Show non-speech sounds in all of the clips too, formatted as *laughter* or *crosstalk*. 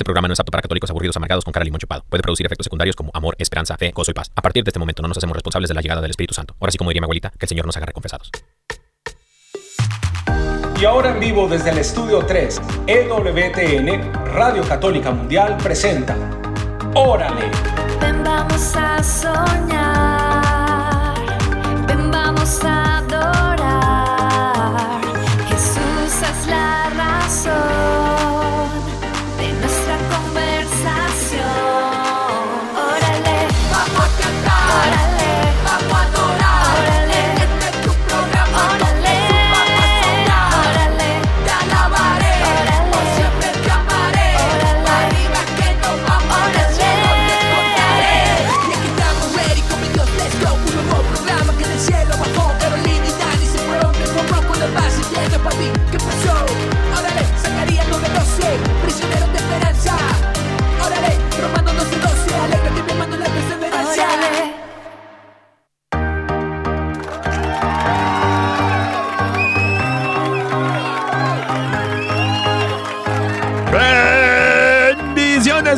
Este programa no es apto para católicos aburridos amargados con cara de limón chupado. Puede producir efectos secundarios como amor, esperanza, fe, gozo y paz. A partir de este momento no nos hacemos responsables de la llegada del Espíritu Santo. Ahora sí, como diría mi abuelita, que el Señor nos haga reconfesados. Y ahora en vivo desde el estudio 3, EWTN, Radio Católica Mundial presenta Órale. Ven vamos a soñar, ven vamos a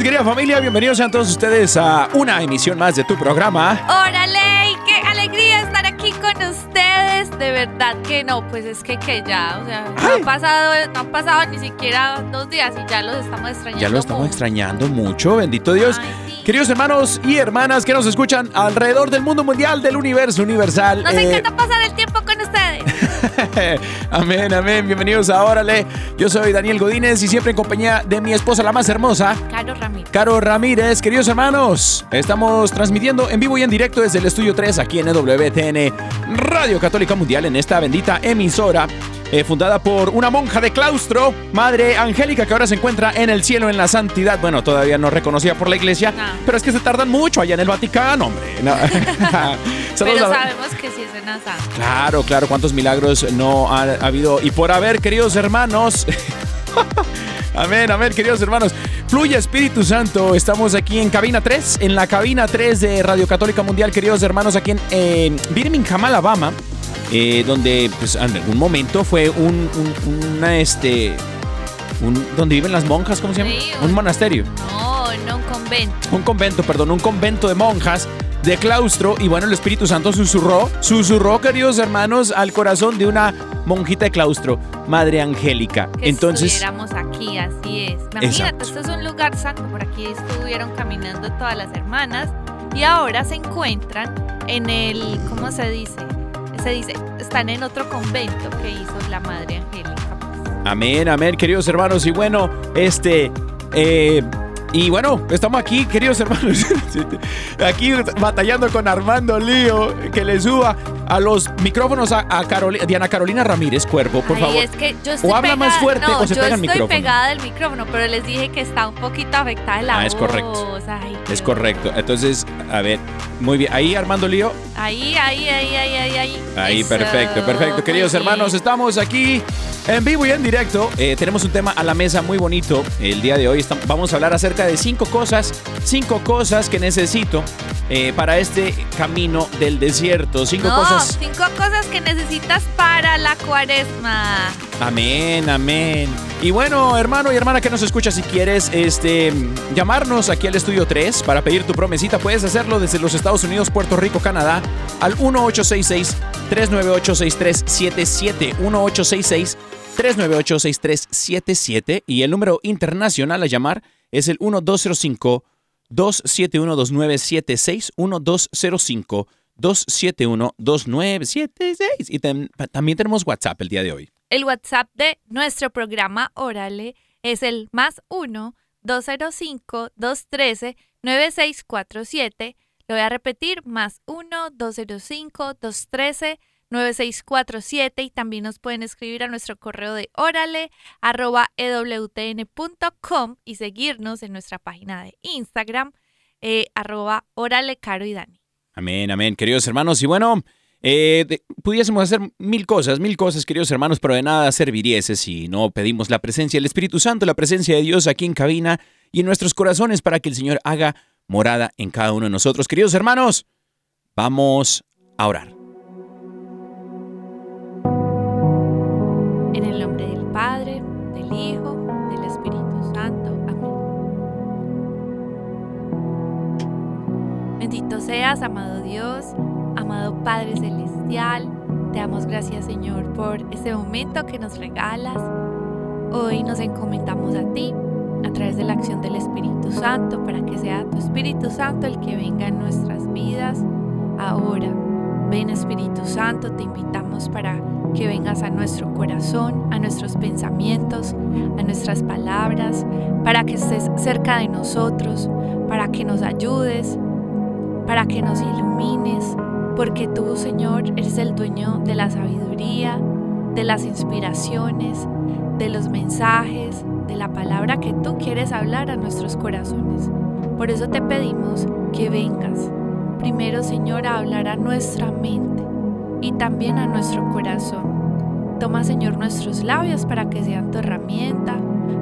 Querida familia. Bienvenidos sean todos ustedes a una emisión más de tu programa. Órale, qué alegría estar aquí con ustedes. De verdad que no, pues es que que ya, o sea, no han pasado, no han pasado ni siquiera dos días y ya los estamos extrañando. Ya lo estamos mucho. extrañando mucho, bendito Dios. Ay, sí. Queridos hermanos y hermanas que nos escuchan alrededor del mundo mundial, del universo universal. Nos eh, encanta pasar el tiempo con ustedes. *laughs* *laughs* amén, amén. Bienvenidos a Órale. Yo soy Daniel Godínez y siempre en compañía de mi esposa, la más hermosa, Caro Ramírez. Caro Ramírez, queridos hermanos, estamos transmitiendo en vivo y en directo desde el estudio 3 aquí en EWTN Radio Católica Mundial en esta bendita emisora. Eh, fundada por una monja de claustro, Madre Angélica, que ahora se encuentra en el cielo, en la santidad. Bueno, todavía no reconocida por la iglesia, No. pero es que se tardan mucho allá en el Vaticano, hombre. No. *laughs* *laughs* Pero sabemos que sí es en Azar. Claro, claro, cuántos milagros no ha, ha habido. Y por haber, queridos hermanos. *laughs* amén, amén, queridos hermanos. Fluye Espíritu Santo. Estamos aquí en cabina 3, en la cabina 3 de Radio Católica Mundial, queridos hermanos, aquí en eh, Birmingham, Alabama. Eh, donde pues en algún momento fue un, un- una este un, donde viven las monjas, ¿cómo se llama? Sí, un un- monasterio No, no un convento. un convento, perdón, un convento de monjas de claustro y bueno, el Espíritu Santo susurró, susurró, queridos hermanos, al corazón de una monjita de claustro, Madre Angélica. Que Entonces, estuviéramos aquí, así es. Imagínate, Exacto. esto es un lugar santo. Por aquí estuvieron caminando todas las hermanas y ahora se encuentran en el, ¿cómo se dice? Se dice, están en otro convento que hizo la Madre Angélica. amén, amén, queridos hermanos. Y bueno, este, eh, y bueno, estamos aquí, queridos hermanos, *laughs* aquí batallando con Armando Lío, que le suba a los micrófonos a, a Caroli- Diana Carolina Ramírez, Cuervo, por Ay, favor. es que yo estoy O habla más fuerte no, o se yo pega el estoy micrófono. pegada del micrófono, pero les dije que está un poquito afectada la Ah, es voz. correcto. Ay, Es correcto. Entonces, a ver, muy bien. Ahí, Armando Lío, Ahí, ahí, ahí, ahí, ahí, ahí. Ahí, Eso, perfecto, perfecto. Queridos hermanos, estamos aquí en vivo y en directo. Eh, tenemos un tema a la mesa muy bonito. El día de hoy vamos a hablar acerca de cinco cosas, cinco cosas que necesito eh, para este camino del desierto. Cinco no, cosas. cinco cosas que necesitas para la cuaresma. Amén, amén. Y bueno, hermano y hermana que nos escucha, si quieres este, llamarnos aquí al estudio 3 para pedir tu promesita, puedes hacerlo desde los Estados Unidos, Puerto Rico, Canadá, al 1866-398-6377. 1866-398-6377. Y el número internacional a llamar es el 1205 271-2976, 1205 271-2976. Y tam- también tenemos WhatsApp el día de hoy. El WhatsApp de nuestro programa Órale es el más 1-205-213-9647. Lo voy a repetir, más 1-205-213-9647 y también nos pueden escribir a nuestro correo de órale arroba ewtn.com y seguirnos en nuestra página de Instagram eh, arroba órale caro y Dani. Amén, amén, queridos hermanos. Y bueno, eh, pudiésemos hacer mil cosas, mil cosas, queridos hermanos, pero de nada serviriese si no pedimos la presencia del Espíritu Santo, la presencia de Dios aquí en cabina y en nuestros corazones para que el Señor haga morada en cada uno de nosotros. Queridos hermanos, vamos a orar. En el nombre del Padre, del Hijo, del Espíritu Santo. Amén. Bendito seas, amado Dios amado Padre Celestial. Te damos gracias, Señor, por este momento que nos regalas. Hoy nos encomendamos a ti a través de la acción del Espíritu Santo para que sea tu Espíritu Santo el que venga en nuestras vidas ahora. Ven Espíritu Santo, te invitamos para que vengas a nuestro corazón, a nuestros pensamientos, a nuestras palabras, para que estés cerca de nosotros, para que nos ayudes, para que nos ilumines, porque tú, Señor, eres el dueño de la sabiduría, de las inspiraciones, de los mensajes, de la palabra que tú quieres hablar a nuestros corazones. Por eso te pedimos que vengas primero, Señor, a hablar a nuestra mente y también a nuestro corazón. Toma, Señor, nuestros labios para que sean tu herramienta,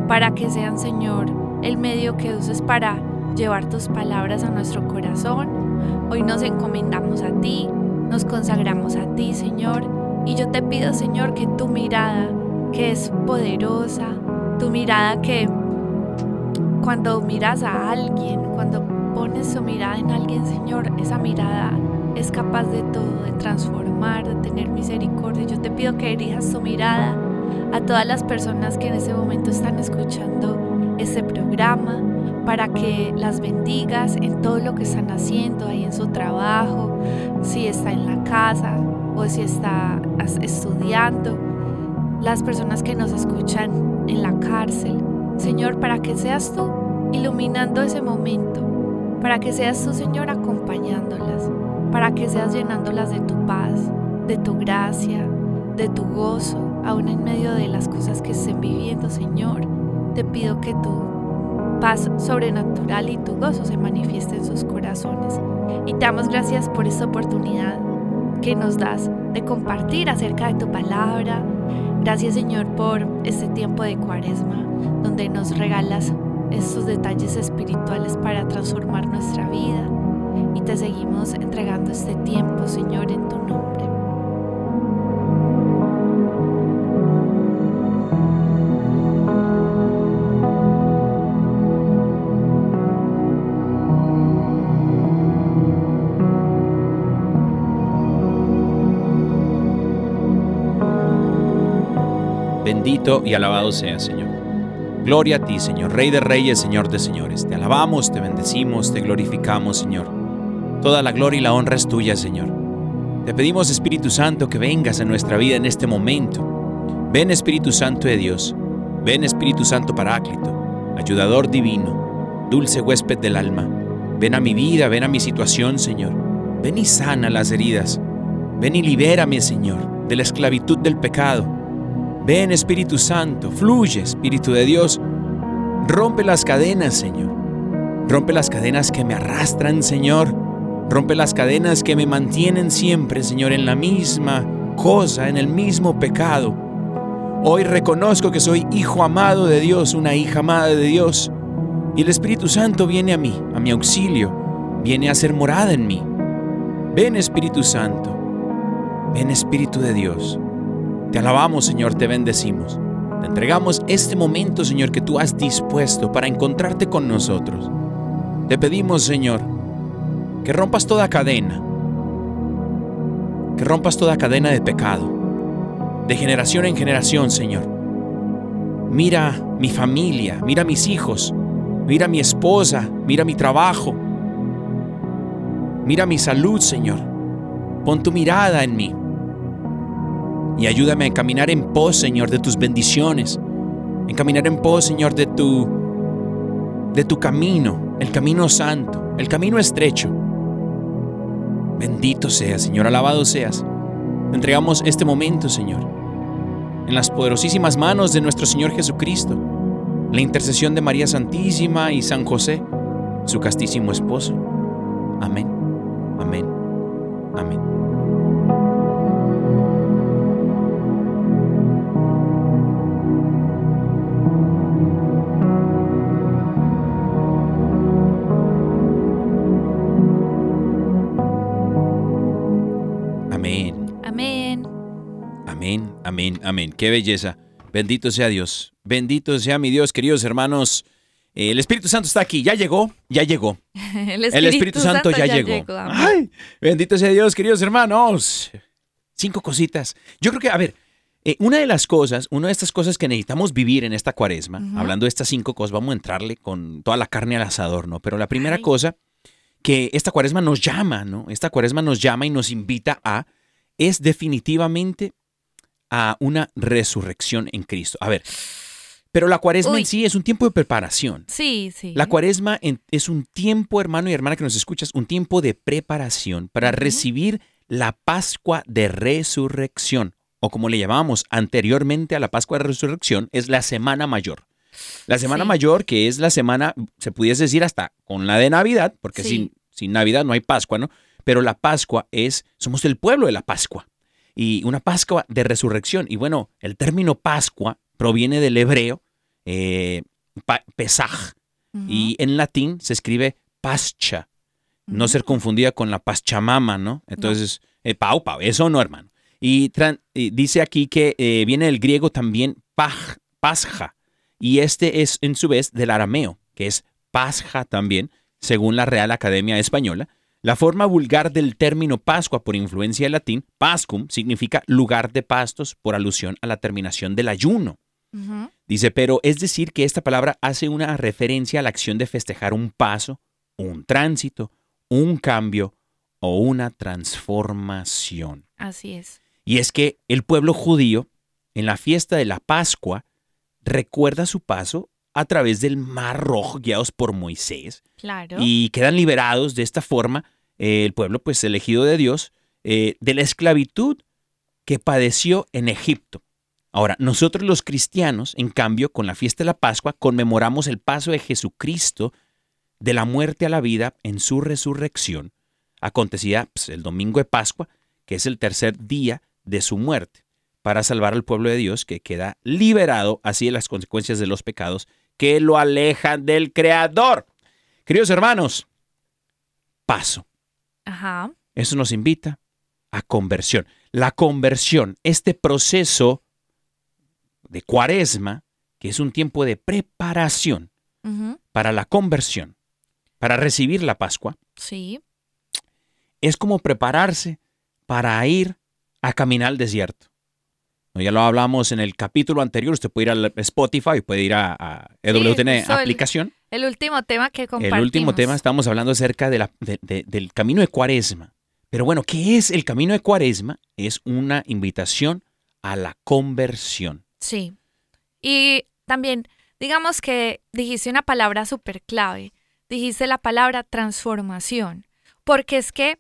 para que sean, Señor, el medio que uses para llevar tus palabras a nuestro corazón. Hoy nos encomendamos a ti, nos consagramos a ti, Señor, y yo te pido, Señor, que tu mirada, que es poderosa, tu mirada que cuando miras a alguien, cuando pones su mirada en alguien, Señor, esa mirada es capaz de todo, de transformar, de tener misericordia. Yo te pido que dirijas tu mirada a todas las personas que en ese momento están escuchando este programa, para que las bendigas en todo lo que están haciendo ahí en su trabajo, si está en la casa o si está estudiando, las personas que nos escuchan en la cárcel. Señor, para que seas tú iluminando ese momento, para que seas tú, Señor, acompañándolas, para que seas llenándolas de tu paz, de tu gracia, de tu gozo, aún en medio de las cosas que estén viviendo, Señor. Te pido que tu paz sobrenatural y tu gozo se manifieste en sus corazones. Y te damos gracias por esta oportunidad que nos das de compartir acerca de tu palabra. Gracias Señor por este tiempo de cuaresma donde nos regalas estos detalles espirituales para transformar nuestra vida. Y te seguimos entregando este tiempo Señor en tu nombre. Bendito y alabado sea, Señor. Gloria a ti, Señor, Rey de Reyes, Señor de Señores. Te alabamos, te bendecimos, te glorificamos, Señor. Toda la gloria y la honra es tuya, Señor. Te pedimos, Espíritu Santo, que vengas a nuestra vida en este momento. Ven, Espíritu Santo de Dios. Ven, Espíritu Santo Paráclito, ayudador divino, dulce huésped del alma. Ven a mi vida, ven a mi situación, Señor. Ven y sana las heridas. Ven y libérame, Señor, de la esclavitud del pecado Ven Espíritu Santo, fluye Espíritu de Dios. Rompe las cadenas, Señor. Rompe las cadenas que me arrastran, Señor. Rompe las cadenas que me mantienen siempre, Señor, en la misma cosa, en el mismo pecado. Hoy reconozco que soy hijo amado de Dios, una hija amada de Dios. Y el Espíritu Santo viene a mí, a mi auxilio, viene a ser morada en mí. Ven Espíritu Santo, ven Espíritu de Dios. Te alabamos, Señor, te bendecimos. Te entregamos este momento, Señor, que tú has dispuesto para encontrarte con nosotros. Te pedimos, Señor, que rompas toda cadena, que rompas toda cadena de pecado, de generación en generación, Señor. Mira mi familia, mira mis hijos, mira mi esposa, mira mi trabajo, mira mi salud, Señor. Pon tu mirada en mí y ayúdame a encaminar en pos, Señor, de tus bendiciones, encaminar en pos, Señor, de tu de tu camino, el camino santo, el camino estrecho. Bendito seas, Señor, alabado seas. Te entregamos este momento, Señor, en las poderosísimas manos de nuestro Señor Jesucristo, la intercesión de María Santísima y San José, su castísimo esposo. Amén, Amén, amén. Qué belleza. Bendito sea Dios. Bendito sea mi Dios, queridos hermanos. El Espíritu Santo está aquí, ya llegó, ya llegó. *laughs* El El Espíritu Santo, ya, llegó. Ay, bendito sea Dios, queridos hermanos. Cinco cositas. Yo creo que, a ver, eh, una de las cosas, una de estas cosas que necesitamos vivir en esta cuaresma, hablando de estas cinco cosas, vamos a entrarle con toda la carne al asador, ¿no? Pero la primera Ay. cosa que esta cuaresma nos llama, ¿no? Esta cuaresma nos llama y nos invita a, es definitivamente a una resurrección en Cristo. A ver, pero la cuaresma Uy. en sí es un tiempo de preparación. Sí, sí. La cuaresma en- es un tiempo, hermano y hermana que nos escuchas, un tiempo de preparación para recibir la Pascua de Resurrección, o como le llamábamos anteriormente a la Pascua de Resurrección, es la Semana Mayor. La Semana Sí. Mayor, que es la semana, se pudiese decir hasta con la de Navidad, porque Sí. sin, sin Navidad no hay Pascua, ¿no? Pero la Pascua es, somos el pueblo de la Pascua. Y una Pascua de Resurrección. Y bueno, el término Pascua proviene del hebreo eh, Pesaj, y en latín se escribe pascha, no ser confundida con la paschamama, ¿no? Entonces, eh, pau, pau, eso no, hermano. Y dice aquí que eh, viene del griego también paj, pasja, y este es en su vez del arameo, que es pasja también, según la Real Academia Española. La forma vulgar del término Pascua por influencia del latín, pascum, significa lugar de pastos por alusión a la terminación del ayuno. Dice, pero es decir que esta palabra hace una referencia a la acción de festejar un paso, un tránsito, un cambio o una transformación. Así es. Y es que el pueblo judío, en la fiesta de la Pascua, recuerda su paso a través del Mar Rojo guiados por Moisés Claro. y quedan liberados de esta forma eh, el pueblo, pues elegido de Dios, eh, de la esclavitud que padeció en Egipto. Ahora, nosotros los cristianos, en cambio, con la fiesta de la Pascua, conmemoramos el paso de Jesucristo de la muerte a la vida en su resurrección, acontecida pues, el domingo de Pascua, que es el tercer día de su muerte, para salvar al pueblo de Dios que queda liberado así de las consecuencias de los pecados que lo alejan del Creador. Queridos hermanos, paso. Ajá. Eso nos invita a conversión. La conversión, este proceso de cuaresma, que es un tiempo de preparación para la conversión, para recibir la Pascua, Sí. es como prepararse para ir a caminar al desierto. No, Ya lo hablamos en el capítulo anterior, usted puede ir a Spotify, puede ir a, a EWTN aplicación. El último tema que compartimos. El último tema estamos hablando acerca de la- de- de- del camino de cuaresma. Pero bueno, ¿qué es el camino de cuaresma? Es una invitación a la conversión. Sí. Y también, digamos que dijiste una palabra súper clave. Dijiste la palabra transformación. Porque es que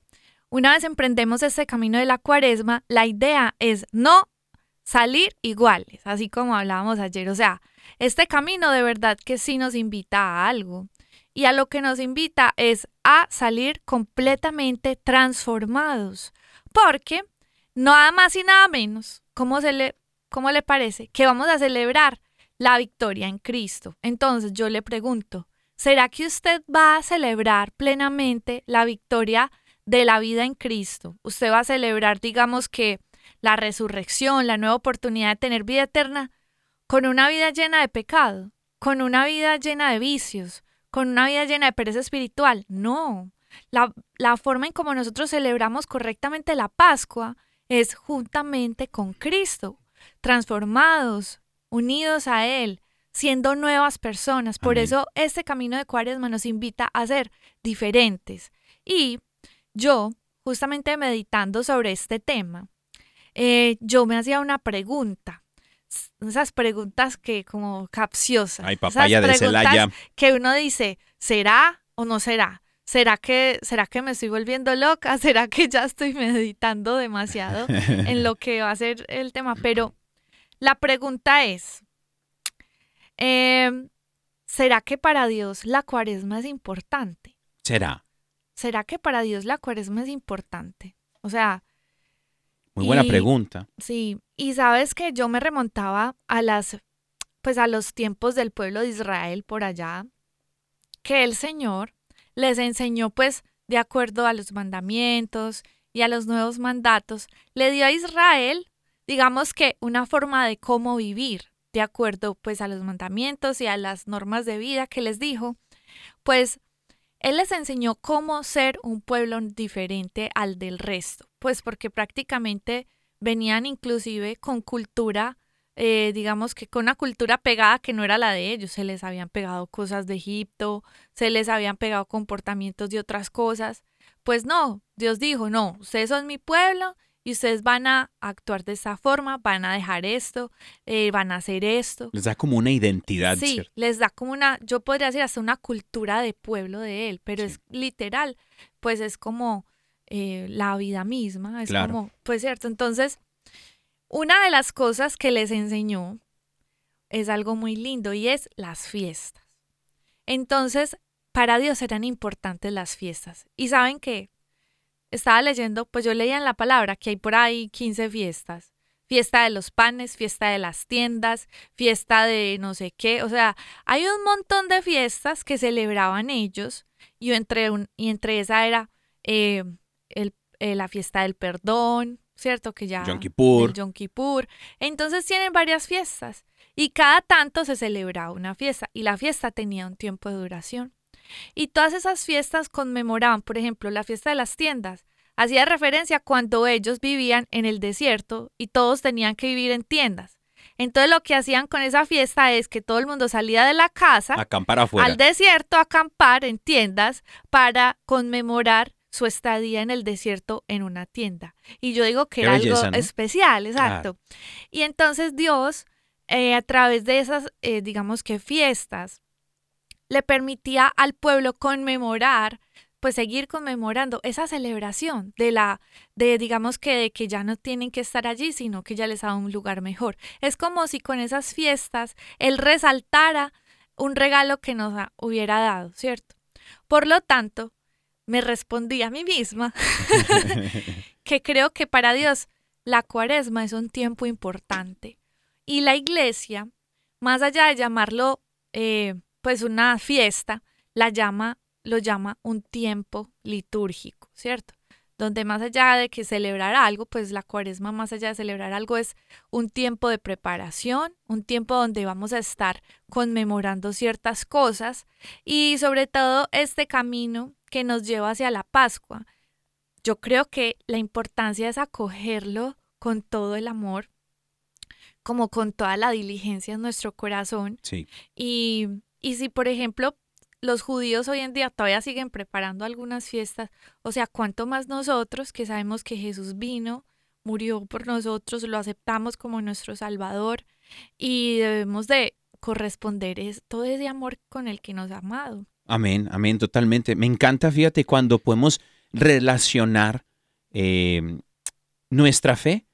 una vez emprendemos este camino de la cuaresma, la idea es no salir iguales, así como hablábamos ayer. O sea, este camino de verdad que sí nos invita a algo. Y a lo que nos invita es a salir completamente transformados. Porque nada más y nada menos, ¿cómo, se le, ¿cómo le parece? Que vamos a celebrar la victoria en Cristo. Entonces yo le pregunto, ¿será que usted va a celebrar plenamente la victoria de la vida en Cristo? ¿Usted va a celebrar, digamos que, la resurrección, la nueva oportunidad de tener vida eterna con una vida llena de pecado, con una vida llena de vicios, con una vida llena de pereza espiritual? No. La, la forma en como nosotros celebramos correctamente la Pascua es juntamente con Cristo, transformados, unidos a Él, siendo nuevas personas. Por Amén. eso este camino de Cuaresma nos invita a ser diferentes. Y yo, justamente meditando sobre este tema, eh, yo me hacía una pregunta. Esas preguntas que como capciosas. Ay, esas de Celaya. que uno dice, ¿será o no será? ¿Será que, ¿Será que me estoy volviendo loca? *laughs* ¿Será que ya estoy meditando demasiado en lo *laughs* que va a ser el tema? Pero la pregunta es, em, ¿será que para Dios la cuaresma es importante? Será. ¿Será que para Dios la cuaresma es importante? O sea, Muy buena Y- pregunta. Sí, y sabes que yo me remontaba a las, pues a los tiempos del pueblo de Israel por allá, que el Señor les enseñó pues de acuerdo a los mandamientos y a los nuevos mandatos, le dio a Israel, digamos que una forma de cómo vivir. de acuerdo pues a los mandamientos y a las normas de vida que les dijo, pues él les enseñó cómo ser un pueblo diferente al del resto, pues porque prácticamente venían inclusive con cultura, eh, digamos que con una cultura pegada que no era la de ellos, se les habían pegado cosas de Egipto, se les habían pegado comportamientos de otras cosas. Pues no, Dios dijo, no, ustedes son mi pueblo y ustedes van a actuar de esa forma, van a dejar esto, eh, van a hacer esto. Les da como una identidad. Sí, ¿cierto? les da como una, yo podría decir hasta una cultura de pueblo de él, pero Sí. es literal, pues es como eh, la vida misma, es Claro. como, pues cierto. Entonces, una de las cosas que les enseñó es algo muy lindo y es las fiestas. Entonces, para Dios eran importantes las fiestas. Y saben que estaba leyendo, pues yo leía en la palabra que hay por ahí 15 fiestas. Fiesta de los panes, fiesta de las tiendas, fiesta de no sé qué. O sea, hay un montón de fiestas que celebraban ellos y entre, un, y entre esa era eh, el, eh, la fiesta del perdón, ¿cierto? Que ya... Yom Kippur. del Yom Kippur. Entonces tienen varias fiestas y cada tanto se celebraba una fiesta y la fiesta tenía un tiempo de duración. Y todas esas fiestas conmemoraban, por ejemplo, la fiesta de las tiendas. Hacía referencia a cuando ellos vivían en el desierto y todos tenían que vivir en tiendas. Entonces lo que hacían con esa fiesta es que todo el mundo salía de la casa Acampar afuera. al desierto a acampar en tiendas para conmemorar su estadía en el desierto en una tienda. Y yo digo que Qué era belleza, algo ¿no? especial, exacto. Y entonces Dios, eh, a través de esas, eh, digamos que fiestas, le permitía al pueblo conmemorar, pues seguir conmemorando esa celebración de la, de digamos que, de que ya no tienen que estar allí, sino que ya les da un lugar mejor. Es como si con esas fiestas él resaltara un regalo que nos ha- hubiera dado, ¿cierto? Por lo tanto, me respondí a mí misma *laughs* que creo que para Dios la cuaresma es un tiempo importante. Y la iglesia, más allá de llamarlo eh, pues una fiesta, la llama, lo llama un tiempo litúrgico, ¿cierto? Donde más allá de que celebrar algo, pues la cuaresma más allá de celebrar algo es un tiempo de preparación, un tiempo donde vamos a estar conmemorando ciertas cosas y sobre todo este camino que nos lleva hacia la Pascua. Yo creo que la importancia es acogerlo con todo el amor, como con toda la diligencia en nuestro corazón. Sí. Y, y si, por ejemplo, los judíos hoy en día todavía siguen preparando algunas fiestas, o sea, cuánto más nosotros que sabemos que Jesús vino, murió por nosotros, lo aceptamos como nuestro Salvador y debemos de corresponder es, todo ese amor con el que nos ha amado. Amén, amén, totalmente. Me encanta, fíjate, cuando podemos relacionar eh, nuestra fe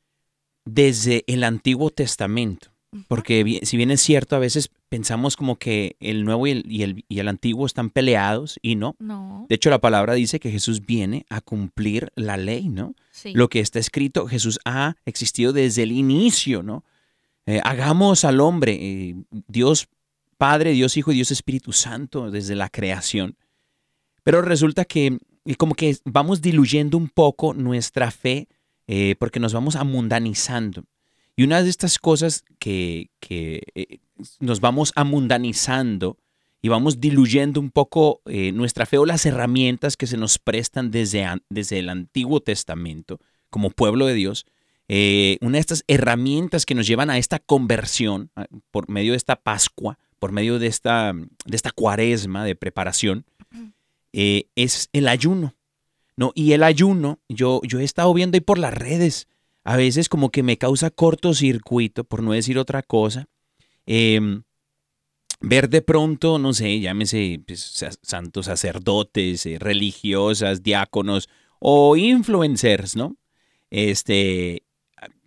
desde el Antiguo Testamento. Porque si bien es cierto, a veces pensamos como que el Nuevo y el, y el- y el Antiguo están peleados y no. No, De hecho, la palabra dice que Jesús viene a cumplir la ley, ¿no? sí. Lo que está escrito, Jesús ha existido desde el inicio, ¿no? Eh, hagamos al hombre, eh, Dios Padre, Dios Hijo y Dios Espíritu Santo desde la creación. Pero resulta que como que vamos diluyendo un poco nuestra fe eh, porque nos vamos amundanizando. Y una de estas cosas que, que, eh, nos vamos amundanizando y vamos diluyendo un poco eh, nuestra fe o las herramientas que se nos prestan desde, an- desde el Antiguo Testamento como pueblo de Dios, eh, una de estas herramientas que nos llevan a esta conversión por medio de esta Pascua, por medio de esta, de esta cuaresma de preparación, eh, es el ayuno. ¿no? Y el ayuno, yo, yo he estado viendo ahí por las redes, a veces como que me causa cortocircuito, por no decir otra cosa. em, ver de pronto, no sé, llámese pues, sa- santos sacerdotes, eh, religiosas, diáconos o influencers, ¿no? Este,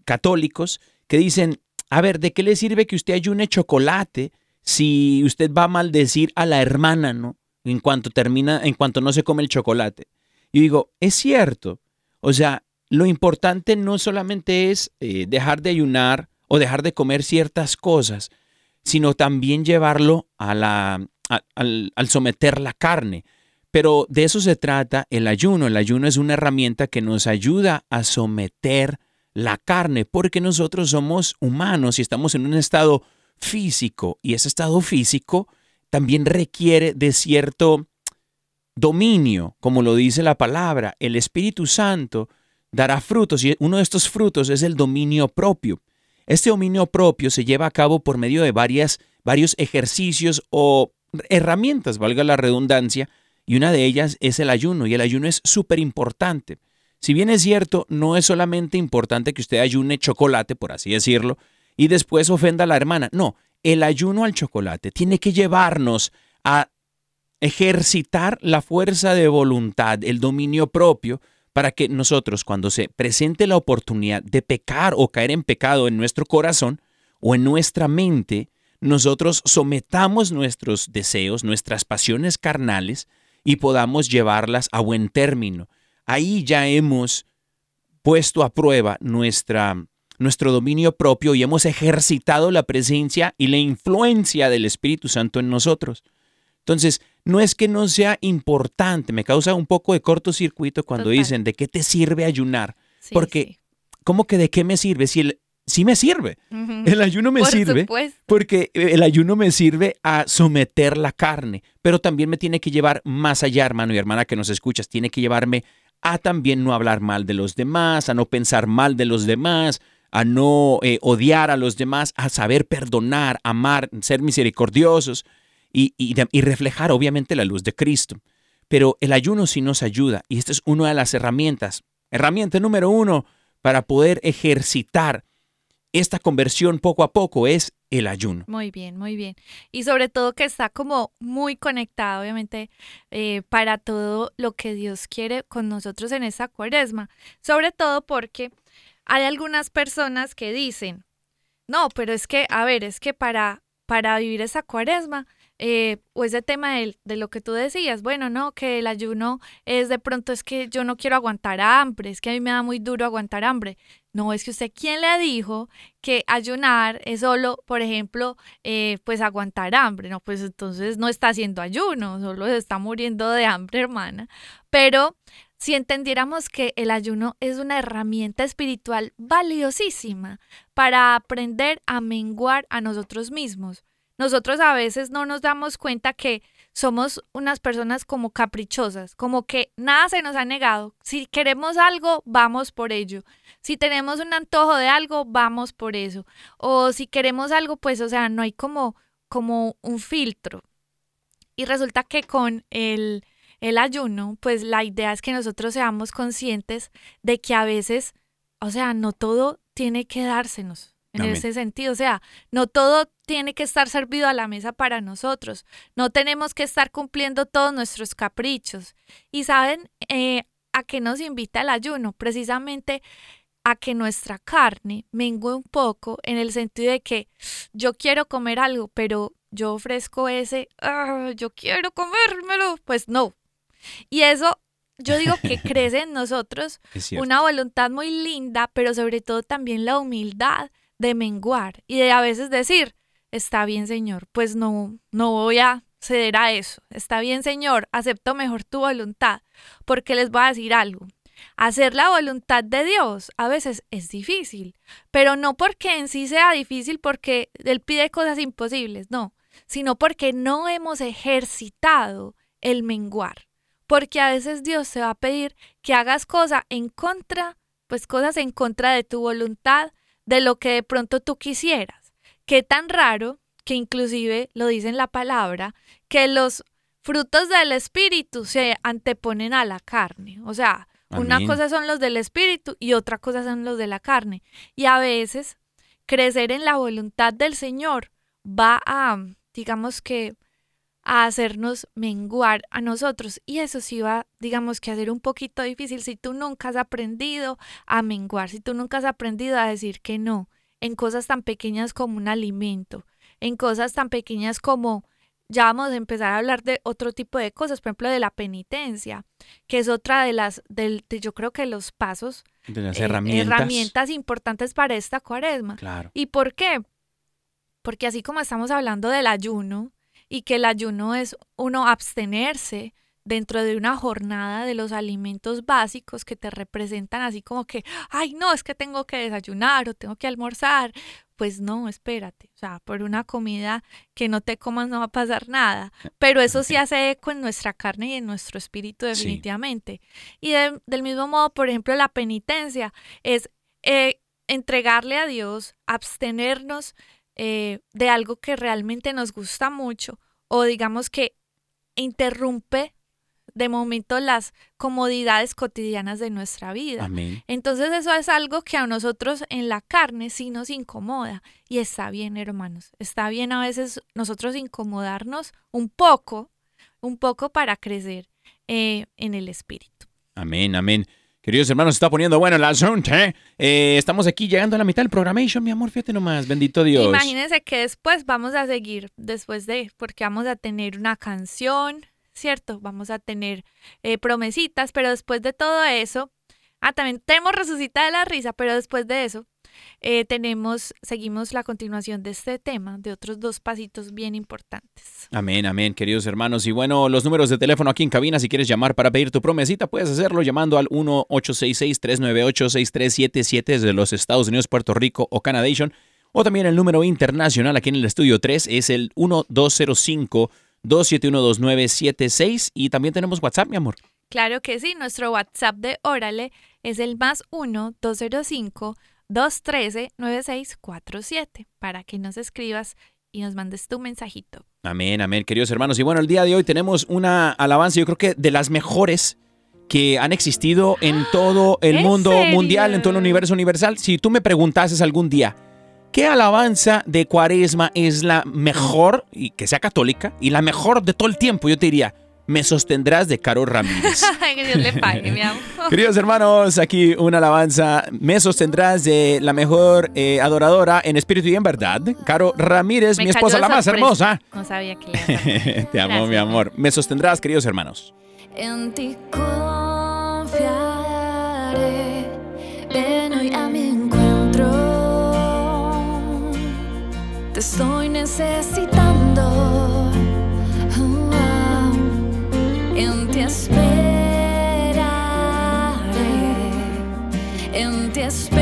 católicos que dicen, a ver, ¿de qué le sirve que usted ayune chocolate si usted va a maldecir a la hermana, ¿no? En cuanto termina, en cuanto no se come el chocolate. Y digo, es cierto. O sea, lo importante no solamente es eh, dejar de ayunar o dejar de comer ciertas cosas, sino también llevarlo a la, al someter la carne. Pero de eso se trata el ayuno. El ayuno es una herramienta que nos ayuda a someter la carne, porque nosotros somos humanos y estamos en un estado físico y ese estado físico también requiere de cierto dominio, como lo dice la palabra. El Espíritu Santo dará frutos y uno de estos frutos es el dominio propio. Este dominio propio se lleva a cabo por medio de varias, varios ejercicios o herramientas, valga la redundancia, y una de ellas es el ayuno, y el ayuno es súper importante. Si bien es cierto, no es solamente importante que usted ayune chocolate, por así decirlo, y después ofenda a la hermana. No, el ayuno al chocolate tiene que llevarnos a ejercitar la fuerza de voluntad, el dominio propio, para que nosotros cuando se presente la oportunidad de pecar o caer en pecado en nuestro corazón o en nuestra mente, nosotros sometamos nuestros deseos, nuestras pasiones carnales y podamos llevarlas a buen término. Ahí ya hemos puesto a prueba nuestra, nuestro dominio propio y hemos ejercitado la presencia y la influencia del Espíritu Santo en nosotros. Entonces, no es que no sea importante, me causa un poco de cortocircuito cuando Total. dicen de qué te sirve ayunar, Sí, porque sí. ¿cómo que de qué me sirve? Si el, sí me sirve. El ayuno me Por sirve supuesto. porque el ayuno me sirve a someter la carne, pero también me tiene que llevar más allá, hermano y hermana que nos escuchas, tiene que llevarme a también no hablar mal de los demás, a no pensar mal de los demás, a no eh, odiar a los demás, a saber perdonar, amar, ser misericordiosos y, y reflejar obviamente la luz de Cristo. Pero el ayuno sí nos ayuda y esta es una de las herramientas. Herramienta número uno para poder ejercitar esta conversión poco a poco es el ayuno. Muy bien, muy bien. Y sobre todo que está como muy conectado, obviamente, eh, para todo lo que Dios quiere con nosotros en esta cuaresma. Sobre todo porque hay algunas personas que dicen, no, pero es que, a ver, es que para, para vivir esa cuaresma, eh, o ese tema de, lo que tú decías, bueno, no, que el ayuno es de pronto es que yo no quiero aguantar hambre, es que a mí me da muy duro aguantar hambre. No, es que usted, ¿quién le dijo que ayunar es solo, por ejemplo, eh, pues aguantar hambre? No, pues entonces no está haciendo ayuno, solo se está muriendo de hambre, hermana. Pero si entendiéramos que el ayuno es una herramienta espiritual valiosísima para aprender a menguar a nosotros mismos. Nosotros a veces no nos damos cuenta que somos unas personas como caprichosas, como que nada se nos ha negado. Si queremos algo, vamos por ello. Si tenemos un antojo de algo, vamos por eso. O si queremos algo, pues, o sea, no hay como, como un filtro. Y resulta que con el, el ayuno, pues la idea es que nosotros seamos conscientes de que a veces, o sea, no todo tiene que dársenos en Amén. ese sentido. O sea, no todo tiene que estar servido a la mesa para nosotros. No tenemos que estar cumpliendo todos nuestros caprichos. Y saben eh, a qué nos invita el ayuno, precisamente a que nuestra carne mengue un poco en el sentido de que yo quiero comer algo, pero yo ofrezco ese, "Ah, yo quiero comérmelo, pues no. Y eso, yo digo que *laughs* crece en nosotros una voluntad muy linda, pero sobre todo también la humildad de menguar y de a veces decir, está bien Señor, pues no, no voy a ceder a eso. Está bien Señor, acepto mejor tu voluntad, porque les voy a decir algo. Hacer la voluntad de Dios a veces es difícil, pero no porque en sí sea difícil porque Él pide cosas imposibles, no, sino porque no hemos ejercitado el menguar. Porque a veces Dios te va a pedir que hagas cosas en contra, pues cosas en contra de tu voluntad, de lo que de pronto tú quisieras. Qué tan raro que inclusive lo dice en la palabra, que los frutos del espíritu se anteponen a la carne. O sea, una cosa son los del espíritu y otra cosa son los de la carne. Y a veces crecer en la voluntad del Señor va a, digamos que, a hacernos menguar a nosotros. Y eso sí va, digamos que a ser un poquito difícil si tú nunca has aprendido a menguar, si tú nunca has aprendido a decir que no en cosas tan pequeñas como un alimento, en cosas tan pequeñas como ya vamos a empezar a hablar de otro tipo de cosas, por ejemplo, de la penitencia, que es otra de las, del, de, yo creo que los pasos, De las eh, herramientas. herramientas importantes para esta cuaresma. Claro. ¿Y por qué? Porque así como estamos hablando del ayuno y que el ayuno es uno abstenerse dentro de una jornada de los alimentos básicos que te representan así como que, ay, no, es que tengo que desayunar o tengo que almorzar, pues no, espérate. O sea, por una comida que no te comas no va a pasar nada. Pero eso sí hace eco en nuestra carne y en nuestro espíritu Sí. definitivamente. Y de- del mismo modo, por ejemplo, la penitencia es eh, entregarle a Dios, abstenernos eh, de algo que realmente nos gusta mucho o digamos que interrumpe de momento las comodidades cotidianas de nuestra vida. Amén. Entonces eso es algo que a nosotros en la carne sí nos incomoda y está bien, hermanos. Está bien a veces nosotros incomodarnos un poco, un poco para crecer eh, en el espíritu. Amén, amén. Queridos hermanos, se está poniendo bueno el asunto. ¿eh? Eh, estamos aquí llegando a la mitad del programation, mi amor. Fíjate nomás. Bendito Dios. Imagínense que después vamos a seguir, después de, porque vamos a tener una canción, ¿cierto? Vamos a tener eh, promesitas, pero después de todo eso, ah, también tenemos resucita de la risa, pero después de eso, eh, tenemos, seguimos la continuación de este tema, de otros dos pasitos bien importantes. Amén, amén, queridos hermanos. Y bueno, los números de teléfono aquí en cabina, si quieres llamar para pedir tu promesita, puedes hacerlo llamando al 1-866-398-6377 desde los Estados Unidos, Puerto Rico o Canadation. O también el número internacional aquí en el estudio 3 es el 1205-271-2976. Y también tenemos WhatsApp, mi amor. Claro que sí, nuestro WhatsApp de Órale es el más 1-205-213-9647 para que nos escribas y nos mandes tu mensajito. Amén, amén, queridos hermanos. Y bueno, el día de hoy tenemos una alabanza, yo creo que de las mejores que han existido en todo el ¿En mundo serio? mundial, en todo el universo universal. Si tú me preguntases algún día, ¿qué alabanza de cuaresma es la mejor, y que sea católica, y la mejor de todo el tiempo? Yo te diría, me sostendrás de Caro Ramírez. *laughs* que Dios le pague, mi amor. *laughs* Queridos hermanos, aquí una alabanza. Me sostendrás de la mejor eh, adoradora en espíritu y en verdad. Caro Ramírez, Me mi esposa, la más hermosa. No sabía que le. *laughs* Te amo, Gracias. mi amor. Me sostendrás, queridos hermanos. En ti confiaré, ven hoy a mi encuentro. Te estoy necesitando. En ti esperaré, en ti esperaré.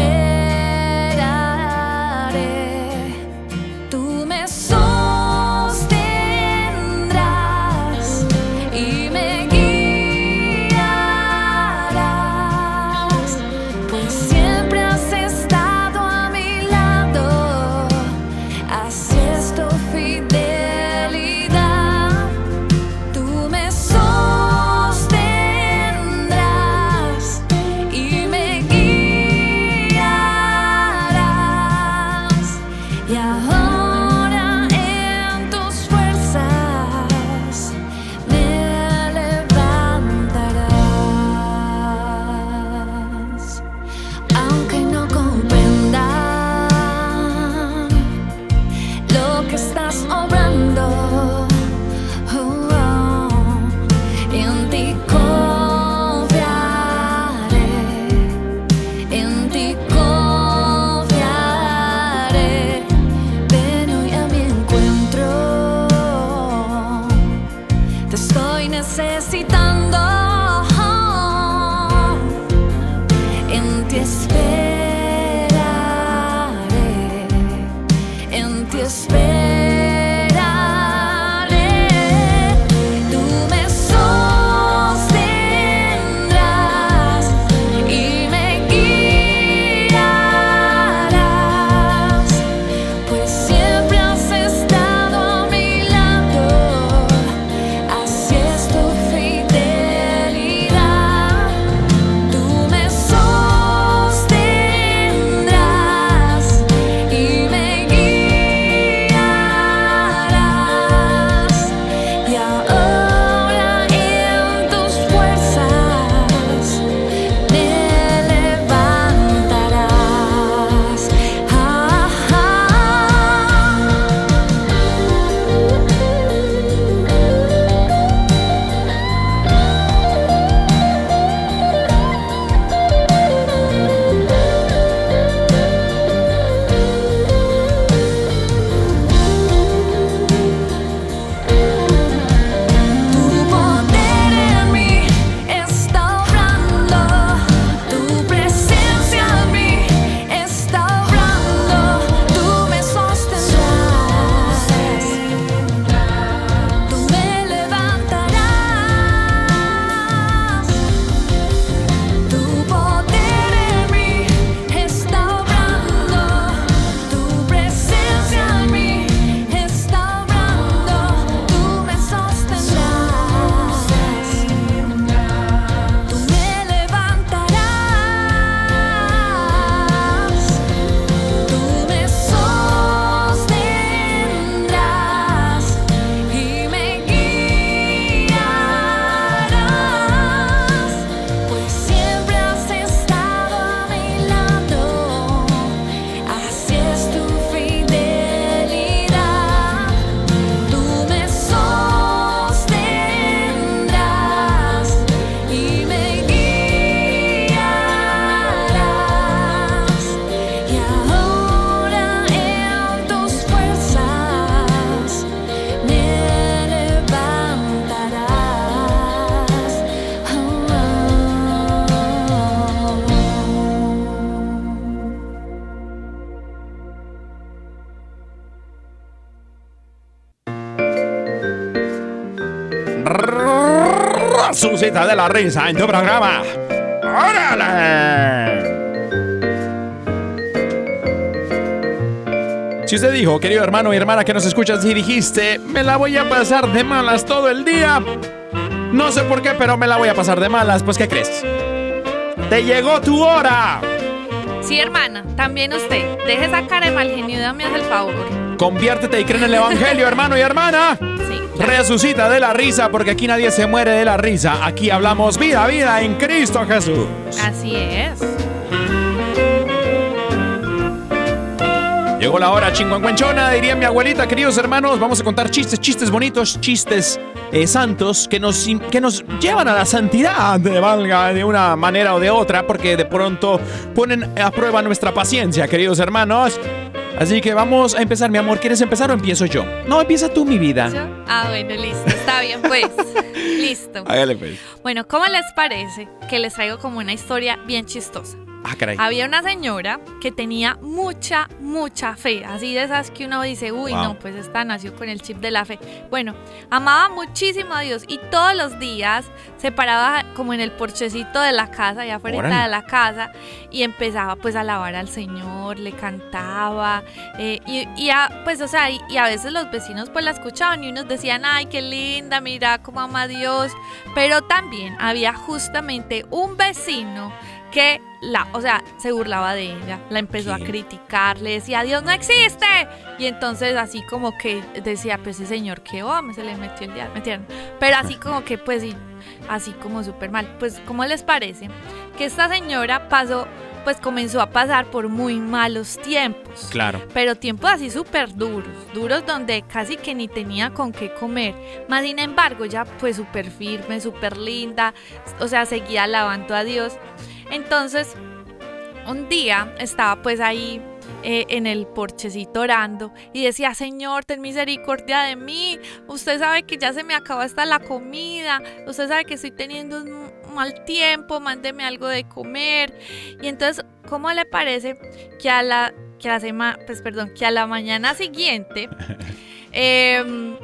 De la risa en tu programa. ¡Órale! Si usted dijo, querido hermano y hermana que nos escuchas, y dijiste, me la voy a pasar de malas todo el día. No sé por qué, pero me la voy a pasar de malas. Pues, ¿qué crees? ¡Te llegó tu hora! Sí, hermana, también usted. Deje esa cara de mal genio dame el favor. Conviértete y cree en el Evangelio, hermano y hermana. Resucita de la risa, porque aquí nadie se muere de la risa. Aquí hablamos vida, vida en Cristo Jesús. Así es. Llegó la hora chingüengüenchona, diría mi abuelita, queridos hermanos. Vamos a contar chistes, chistes bonitos, chistes eh, santos que nos, que nos llevan a la santidad, de valga de una manera o de otra, porque de pronto ponen a prueba nuestra paciencia, queridos hermanos. Así que vamos a empezar, mi amor. ¿Quieres empezar o empiezo yo? No, empieza tú, mi vida. ¿Yo? Ah, bueno, listo. Está bien, pues. *laughs* listo. Hágale, pues. Bueno, ¿cómo les parece que les traigo como una historia bien chistosa? Ah, caray. Había una señora que tenía mucha, mucha fe, así de esas que uno dice, uy, Wow. no, pues esta nació con el chip de la fe. Bueno, amaba muchísimo a Dios y todos los días se paraba como en el porchecito de la casa, allá afuera de la casa, y empezaba pues a alabar al Señor, le cantaba, eh, y, y a, pues o sea, y, y a veces los vecinos pues la escuchaban y unos decían, ay, qué linda, mira cómo ama a Dios, pero también había justamente un vecino que la, o sea, se burlaba de ella, la empezó a criticar, le decía, Dios no existe. Y entonces así como que decía, pues ese señor, qué hombre, se le metió el diablo, metieron. Pero así *laughs* como que, pues, sí, así como súper mal. Pues, ¿cómo les parece? Que esta señora pasó, pues comenzó a pasar por muy malos tiempos. Claro. Pero tiempos así súper duros, duros donde casi que ni tenía con qué comer. Más sin embargo, ya pues súper firme, súper linda, o sea, seguía alabando a Dios. Entonces, un día estaba pues ahí eh, en el porchecito orando y decía, Señor, ten misericordia de mí. Usted sabe que ya se me acabó hasta la comida. Usted sabe que estoy teniendo un mal tiempo. Mándeme algo de comer. Y entonces, ¿cómo le parece que a la, que a la pues perdón, que a la mañana siguiente, *laughs* em,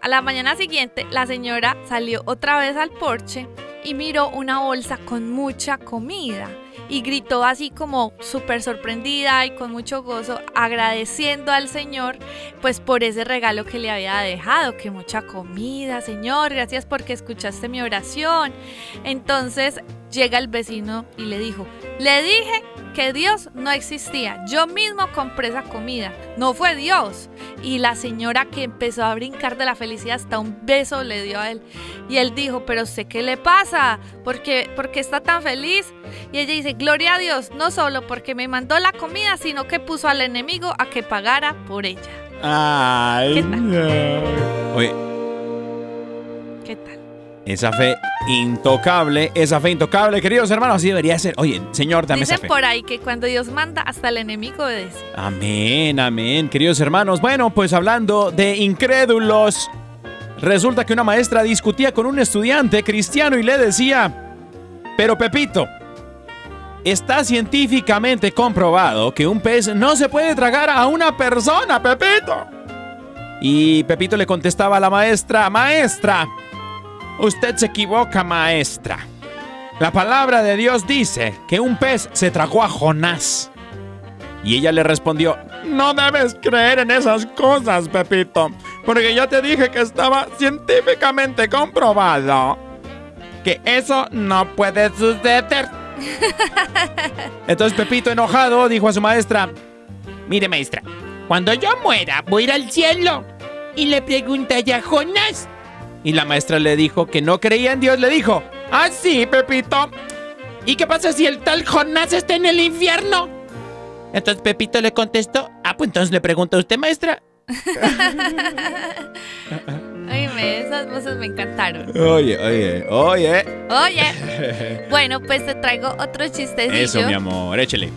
a la mañana siguiente, la señora salió otra vez al porche y miró una bolsa con mucha comida y gritó así como súper sorprendida y con mucho gozo agradeciendo al Señor pues por ese regalo que le había dejado, que mucha comida, Señor, gracias porque escuchaste mi oración. Entonces llega el vecino y le dijo, le dije que Dios no existía, yo mismo compré esa comida, no fue Dios. Y la señora que empezó a brincar de la felicidad hasta un beso le dio a él. Y él dijo, pero usted qué le pasa? ¿Por qué, por qué está tan feliz? Y ella dice, gloria a Dios, no solo porque me mandó la comida, sino que puso al enemigo a que pagara por ella. Ay, ¿Qué tal? no. Oye, ¿Qué tal? esa fe intocable, esa fe intocable, queridos hermanos, así debería ser. Oye, Señor, dame esa Dicen fe. por ahí que cuando Dios manda, hasta el enemigo obedece. Amén, amén, queridos hermanos. Bueno, pues hablando de incrédulos, resulta que una maestra discutía con un estudiante cristiano y le decía, pero Pepito, está científicamente comprobado que un pez no se puede tragar a una persona, Pepito. Y Pepito le contestaba a la maestra, maestra, usted se equivoca, maestra. La palabra de Dios dice que un pez se tragó a Jonás. Y ella le respondió, no debes creer en esas cosas, Pepito, porque yo te dije que estaba científicamente comprobado que eso no puede suceder. *laughs* Entonces Pepito, enojado, dijo a su maestra, mire maestra, cuando yo muera voy a ir al cielo. Y le pregunté a Jonás. Y la maestra le dijo que no creía en Dios, le dijo, ah, sí, Pepito. ¿Y qué pasa si el tal Jonás está en el infierno? Entonces Pepito le contestó, ah, pues entonces le pregunto a usted, maestra. *laughs* Oye, esas voces me encantaron. Oye, oye, oye. Oye, *laughs* bueno, pues te traigo otro chistecillo. Eso, mi amor, échele.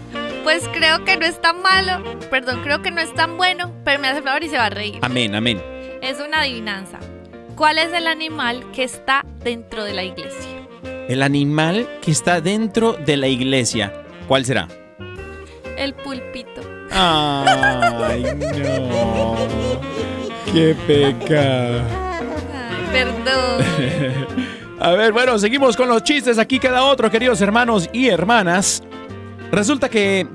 Pues creo que no es tan malo, perdón, creo que no es tan bueno, pero me hace favor y se va a reír. Amén, amén. Es una adivinanza. ¿Cuál es el animal que está dentro de la iglesia? El animal que está dentro de la iglesia. ¿Cuál será? El pulpito. Ay, no. Qué pecado. Ay, perdón. *laughs* A ver, bueno, seguimos con los chistes. Aquí queda otro, queridos hermanos y hermanas. Resulta que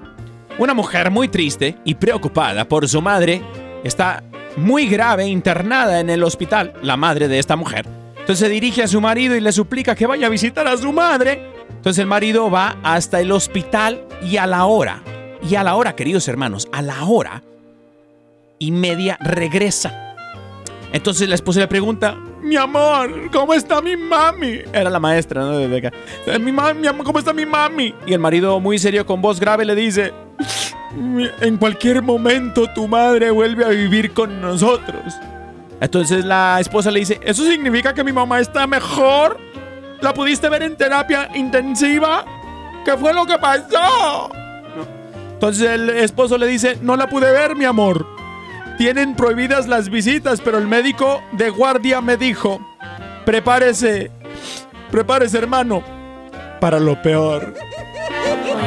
una mujer muy triste y preocupada por su madre está muy grave internada en el hospital, la madre de esta mujer. Entonces se dirige a su marido y le suplica que vaya a visitar a su madre. Entonces el marido va hasta el hospital y a la hora, y a la hora, queridos hermanos, a la hora y media regresa. Entonces la esposa le pregunta, mi amor, ¿cómo está mi mami? Era la maestra, ¿no? "Eh, Mi, mami, ¿cómo está mi mami? Y el marido, muy serio, con voz grave, le dice, en cualquier momento tu madre vuelve a vivir con nosotros. Entonces la esposa le dice, ¿eso significa que mi mamá está mejor? ¿La pudiste ver en terapia intensiva? ¿Qué fue lo que pasó? Entonces el esposo le dice, no la pude ver, mi amor. Tienen prohibidas las visitas, pero el médico de guardia me dijo, prepárese, prepárese hermano, para lo peor.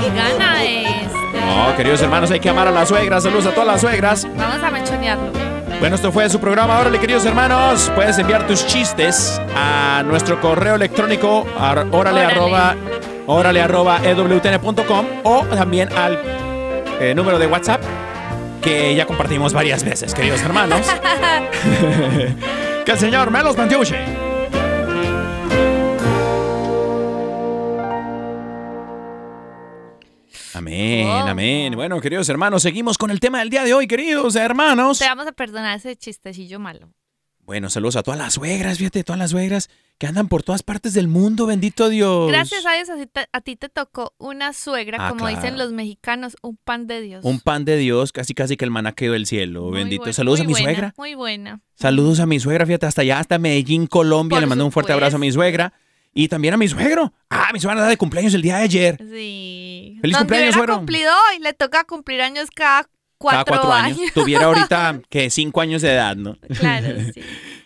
Oigan a este. No, queridos hermanos, hay que amar a las suegras. Saludos a todas las suegras. Vamos a mechonearlo. Bueno, esto fue su programa. Órale, queridos hermanos, puedes enviar tus chistes a nuestro correo electrónico órale, Órale. arroba órale arroba ewtn.com o también al eh, número de WhatsApp que ya compartimos varias veces, queridos hermanos. *laughs* *laughs* que el Señor me los. Amén, Oh. amén. Bueno, queridos hermanos, seguimos con el tema del día de hoy, queridos hermanos. Te vamos a perdonar ese chistecillo malo. Bueno, saludos a todas las suegras, fíjate, todas las suegras que andan por todas partes del mundo, bendito Dios. Gracias a Dios, a ti te, a ti te tocó una suegra, Ah, como dicen los mexicanos, un pan de Dios. Un pan de Dios, casi casi que el maná quedó del cielo, Muy bendito. saludos a mi buena, suegra. Muy buena. Saludos a mi suegra, fíjate, hasta allá, hasta Medellín, Colombia. Por Le mando un fuerte abrazo a mi suegra. Y también a mi suegro. Ah, mi suegra da de cumpleaños el día de ayer. Sí. Feliz Donde cumpleaños, suegro. cumplido hoy, le toca cumplir años cada cuatro, Cada cuatro años. años. Tuviera *laughs* ahorita que cinco años de edad, ¿no? Claro, *laughs* sí.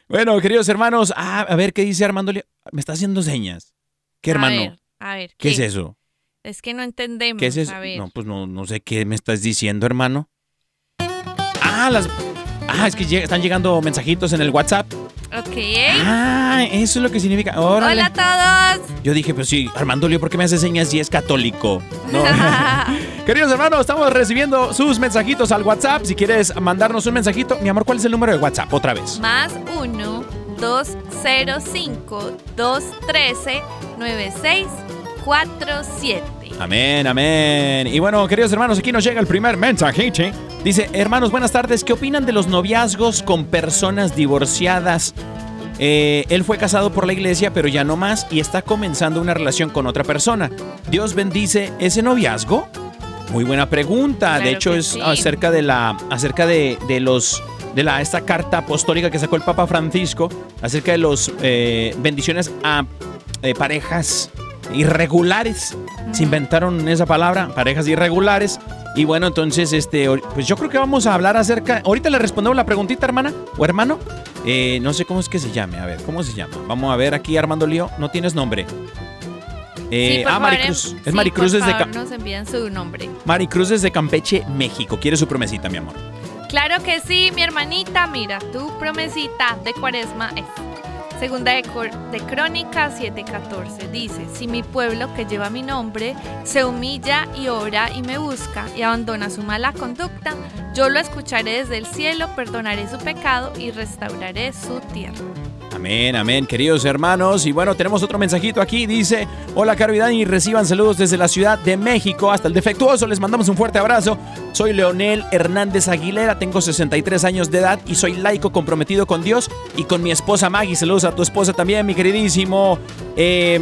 Bueno, queridos hermanos, ah, a ver qué dice Armando. Le- Me está haciendo señas. ¿Qué hermano? A ver, a ver, ¿Qué es eso? Es que no entendemos. ¿Qué es eso? A ver. No, pues no, no sé qué me estás diciendo, hermano. Ah, las. Ah, es que lleg- están llegando mensajitos en el WhatsApp. Ok. Ah, eso es lo que significa. Órale. Hola a todos. Yo dije, pero sí, Armando Leo, ¿por qué me hace señas si es católico? No. *laughs* Queridos hermanos, estamos recibiendo sus mensajitos al WhatsApp. Si quieres mandarnos un mensajito, mi amor, ¿cuál es el número de WhatsApp? Otra vez. Más 1 205 213 9647. Amén, amén. Y bueno, queridos hermanos, aquí nos llega el primer mensajito. Dice, hermanos, buenas tardes. ¿Qué opinan de los noviazgos con personas divorciadas? Eh, él fue casado por la iglesia, pero ya no más, y está comenzando una relación con otra persona. ¿Dios bendice ese noviazgo? Muy buena pregunta. de hecho, es sí. acerca de la. acerca de, de los. de la esta carta apostólica que sacó el Papa Francisco. Acerca de los eh, bendiciones a eh, parejas irregulares. Se inventaron esa palabra, parejas irregulares. Y bueno, entonces, este, pues yo creo que vamos a hablar acerca. Ahorita le respondemos la preguntita, hermana o hermano. Eh, no sé cómo es que se llame. A ver, ¿cómo se llama? Vamos a ver aquí, Armando Lío. No tienes nombre. Eh, Sí, ah, favor, Maricruz. em- Es sí, Maricruz desde, favor, Ca- nos envían su nombre. Maricruz desde Campeche, México. Quiere su promesita, mi amor. Claro que sí, mi hermanita. Mira, tu promesita de cuaresma es. Segunda de, Crónicas 7:14 dice, si mi pueblo que lleva mi nombre se humilla y ora y me busca y abandona su mala conducta, yo lo escucharé desde el cielo, perdonaré su pecado y restauraré su tierra. Amén, amén, queridos hermanos. Y bueno, tenemos otro mensajito aquí. Dice, hola Caro y Dani, reciban saludos desde la Ciudad de México hasta el defectuoso. Les mandamos un fuerte abrazo. Soy Leonel Hernández Aguilera, tengo 63 años de edad y soy laico comprometido con Dios y con mi esposa Maggie. Saludos a tu esposa también, mi queridísimo eh,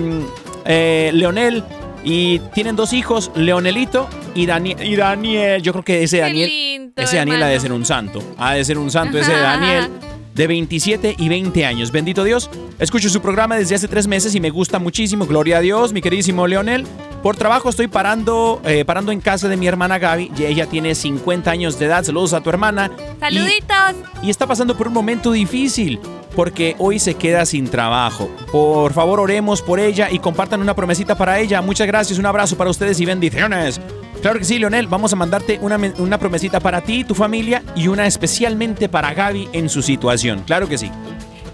eh, Leonel. Y tienen dos hijos, Leonelito y, Dani- y Daniel. Yo creo que ese Daniel, lindo, ese Daniel ha de ser un santo. Ha de ser un santo ese Daniel *laughs* de 27 y 20 años. Bendito Dios. Escucho su programa desde hace tres meses y me gusta muchísimo. Gloria a Dios, mi queridísimo Leonel. Por trabajo estoy parando, eh, parando en casa de mi hermana Gaby. y Ella tiene 50 años de edad. Saludos a tu hermana. Y- Saluditos. y está pasando por un momento difícil porque hoy se queda sin trabajo. Por favor, oremos por ella y compartan una promesita para ella. Muchas gracias, un abrazo para ustedes y bendiciones. Claro que sí, Leonel, vamos a mandarte una, una promesita para ti, tu familia y una especialmente para Gaby en su situación. Claro que sí.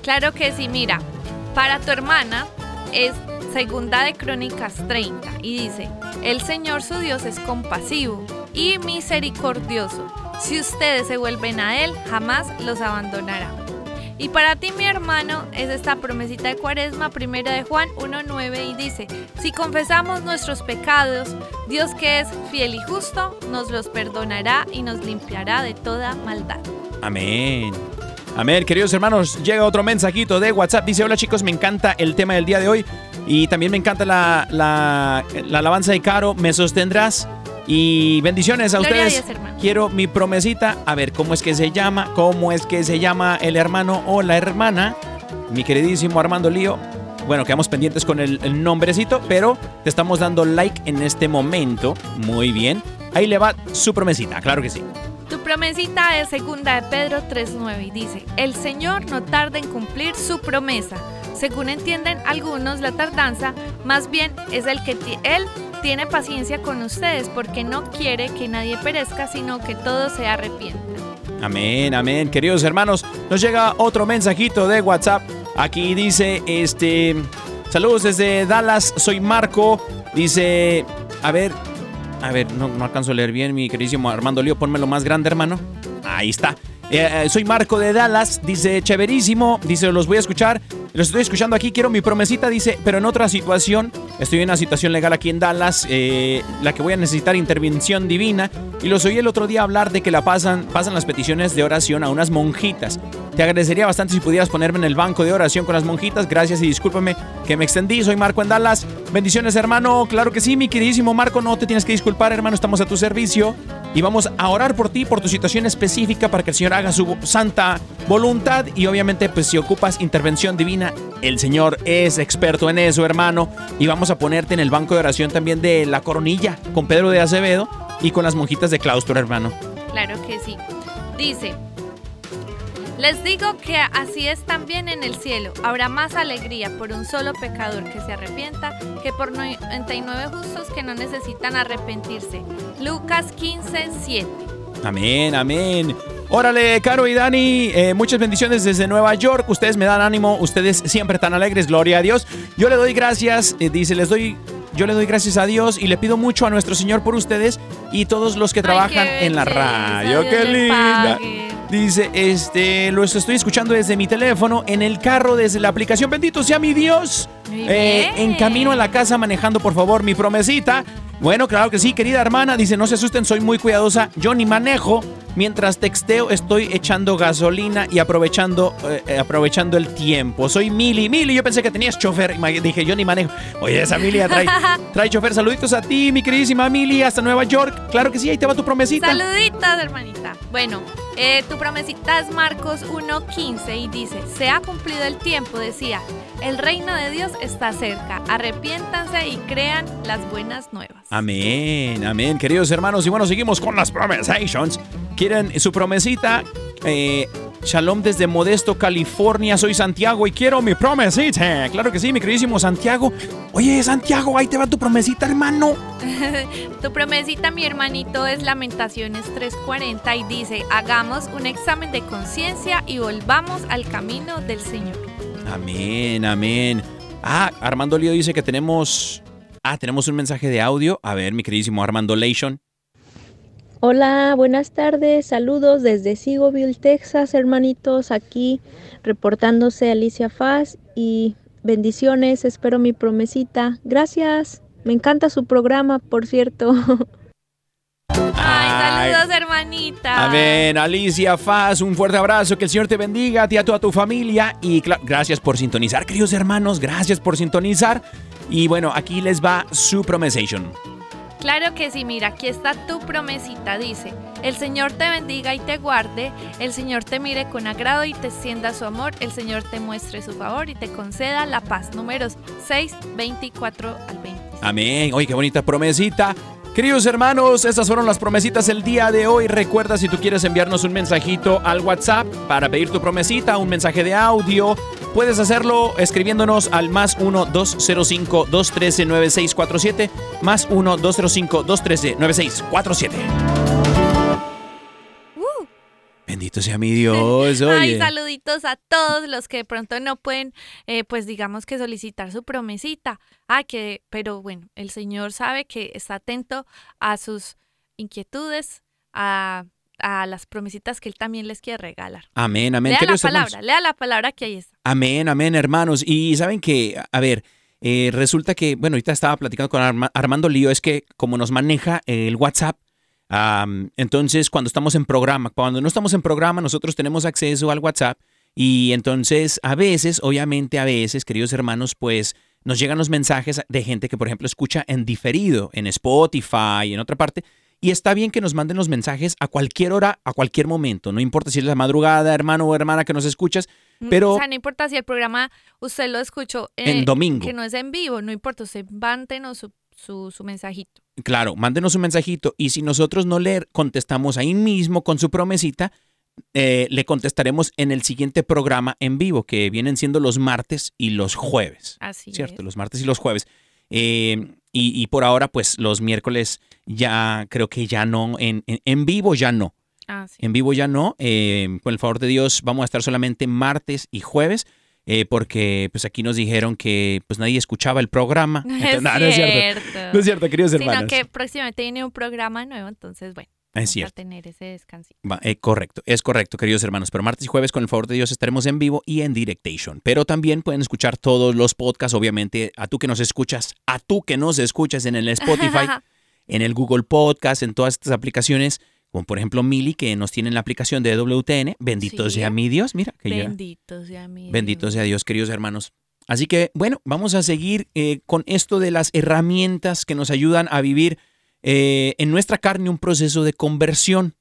Claro que sí, mira, para tu hermana, es Segunda de Crónicas 30 y dice, el Señor su Dios es compasivo y misericordioso. Si ustedes se vuelven a Él, jamás los abandonará. Y para ti, mi hermano, es esta promesita de cuaresma, primera de Juan 1.9 y dice, si confesamos nuestros pecados, Dios que es fiel y justo, nos los perdonará y nos limpiará de toda maldad. Amén. Amén, queridos hermanos, llega otro mensajito de WhatsApp. Dice, hola chicos, me encanta el tema del día de hoy y también me encanta la, la- la alabanza de Caro, me sostendrás. Y bendiciones a Gloria a ustedes. Dios, hermano. Quiero mi promesita. A ver, ¿cómo es que se llama? ¿Cómo es que se llama el hermano o la hermana? Mi queridísimo Armando Lío. Bueno, quedamos pendientes con el, el nombrecito, pero te estamos dando like en este momento. Muy bien. Ahí le va su promesita, claro que sí. Tu promesita es segunda de Pedro 3.9 y dice, el Señor no tarda en cumplir su promesa. Según entienden algunos, la tardanza más bien es el que Él tiene paciencia con ustedes porque no quiere que nadie perezca, sino que todos se arrepientan. Amén, amén. Queridos hermanos, nos llega otro mensajito de WhatsApp. Aquí dice, este, saludos desde Dallas, soy Marco. Dice, a ver, a ver, no, alcanzo a leer bien, mi queridísimo Armando Lío, ponmelo más grande, hermano. Ahí está. Eh, eh, soy Marco de Dallas, dice, chéverísimo, dice, los voy a escuchar. Los estoy escuchando aquí, quiero mi promesita, dice, pero en otra situación, estoy en una situación legal aquí en Dallas, eh, la que voy a necesitar intervención divina, y los oí el otro día hablar de que la pasan, pasan las peticiones de oración a unas monjitas. Te agradecería bastante si pudieras ponerme en el banco de oración con las monjitas. Gracias y discúlpame que me extendí. Soy Marco en Dallas. Bendiciones, hermano. Claro que sí, mi queridísimo Marco. No te tienes que disculpar, hermano. Estamos a tu servicio. Y vamos a orar por ti, por tu situación específica, para que el Señor haga su santa voluntad. Y obviamente, pues si ocupas intervención divina, el Señor es experto en eso, hermano. Y vamos a ponerte en el banco de oración también de la coronilla con Pedro de Acevedo y con las monjitas de claustro, hermano. Claro que sí. Dice, les digo que así es también en el cielo. Habrá más alegría por un solo pecador que se arrepienta que por 99 justos que no necesitan arrepentirse. Lucas 15, 7. Amén, amén. Órale, Caro y Dani, eh, muchas bendiciones desde Nueva York. Ustedes me dan ánimo, ustedes siempre tan alegres, gloria a Dios. Yo le doy gracias, eh, dice, les doy, yo le doy gracias a Dios y le pido mucho a nuestro Señor por ustedes y todos los que trabajan qué en la radio. ¡Qué linda! pague. Dice, este, los estoy escuchando desde mi teléfono, en el carro, desde la aplicación. Bendito sea mi Dios. Eh, en camino a la casa manejando, por favor, mi promesita. Bueno, claro que sí, querida hermana. Dice, no se asusten, soy muy cuidadosa. Yo ni manejo. Mientras texteo, estoy echando gasolina y aprovechando, eh, eh, aprovechando el tiempo. Soy Mili. Mili, yo pensé que tenías chofer. Dije, yo ni manejo. Oye, esa Mili trae, *laughs* trae chofer. Saluditos a ti, mi queridísima Mili, hasta Nueva York. Claro que sí, ahí te va tu promesita. Saluditos, hermanita. Bueno, eh, tu promesita es Marcos 1.15 y dice, se ha cumplido el tiempo, decía, el reino de Dios está cerca, arrepiéntanse y crean las buenas nuevas. Amén, amén, queridos hermanos. Y bueno, seguimos con las promesations. ¿Quieren su promesita? Eh, shalom desde Modesto, California. Soy Santiago y quiero mi promesita. Claro que sí, mi queridísimo Santiago. Oye, Santiago, ahí te va tu promesita, hermano. *laughs* Tu promesita, mi hermanito, es Lamentaciones 3.40 y dice, hagamos un examen de conciencia y volvamos al camino del Señor. Amén, amén. Ah, Armando Lío dice que tenemos. Ah, tenemos un mensaje de audio. A ver, mi queridísimo Armando Lation. Hola, buenas tardes, saludos desde Seagoville, Texas, hermanitos, aquí reportándose Alicia Faz y bendiciones, espero mi promesita. Gracias, me encanta su programa, por cierto. *laughs* Ay, saludos, hermanita. Amén, Alicia Faz, un fuerte abrazo, que el Señor te bendiga, a ti a toda tu familia y gracias por sintonizar, queridos hermanos, gracias por sintonizar y bueno, aquí les va su promesation. Claro que sí, mira, aquí está tu promesita, dice, el Señor te bendiga y te guarde, el Señor te mire con agrado y te extienda su amor, el Señor te muestre su favor y te conceda la paz. Números 6, 24 al 20. Amén, oye, qué bonita promesita. Queridos hermanos, estas fueron las promesitas el día de hoy. Recuerda si tú quieres enviarnos un mensajito al WhatsApp para pedir tu promesita, un mensaje de audio, puedes hacerlo escribiéndonos al más 1-205-213-9647, más 1-205-213-9647. Bendito sea mi Dios, *laughs* Ay, saluditos a todos los que de pronto no pueden, eh, pues digamos que solicitar su promesita. Ah, que, pero bueno, el Señor sabe que está atento a sus inquietudes, a, a las promesitas que Él también les quiere regalar. Amén, amén. lea la palabra, hermanos. lea la palabra que ahí está. Amén, amén, hermanos. Y saben que, a ver, eh, resulta que, bueno, ahorita estaba platicando con Arma- Armando Lío, es que como nos maneja el WhatsApp, am, entonces cuando estamos en programa, cuando no estamos en programa, nosotros tenemos acceso al WhatsApp y entonces a veces, obviamente a veces, queridos hermanos, pues nos llegan los mensajes de gente que, por ejemplo, escucha en diferido, en Spotify, en otra parte. Y está bien que nos manden los mensajes a cualquier hora, a cualquier momento. No importa si es la madrugada, hermano o hermana que nos escuchas, pero O sea, no importa si el programa usted lo escuchó eh, En domingo. que no es en vivo, no importa, usted mántenos su, su, su mensajito. Claro, mándenos un mensajito y si nosotros no le contestamos ahí mismo con su promesita, eh, le contestaremos en el siguiente programa en vivo, que vienen siendo los martes y los jueves. Así ¿Cierto? es. Los martes y los jueves. Eh, y, y por ahora, pues los miércoles ya creo que ya no, en, en, en vivo ya no. Ah, sí. En vivo ya no. eh, con el favor de Dios vamos a estar solamente martes y jueves. Eh, porque pues aquí nos dijeron que pues nadie escuchaba el programa. *laughs* No es no, no es cierto. No es cierto, queridos Sino hermanos. que próximamente viene un programa nuevo, entonces bueno, Es cierto. tener ese descansito. Va, eh, correcto, es correcto, queridos hermanos. Pero martes y jueves, con el favor de Dios, estaremos en vivo y en Directation. Pero también pueden escuchar todos los podcasts, obviamente, a tú que nos escuchas, a tú que nos escuchas en el Spotify, *laughs* en el Google Podcast, en todas estas aplicaciones, como por ejemplo Mili, que nos tiene en la aplicación de WTN. Bendito Sí. sea mi Dios, mira, que ya. Bendito sea mi Bendito Dios. sea Dios, queridos hermanos. Así que, bueno, vamos a seguir eh, con esto de las herramientas que nos ayudan a vivir eh, en nuestra carne un proceso de conversión,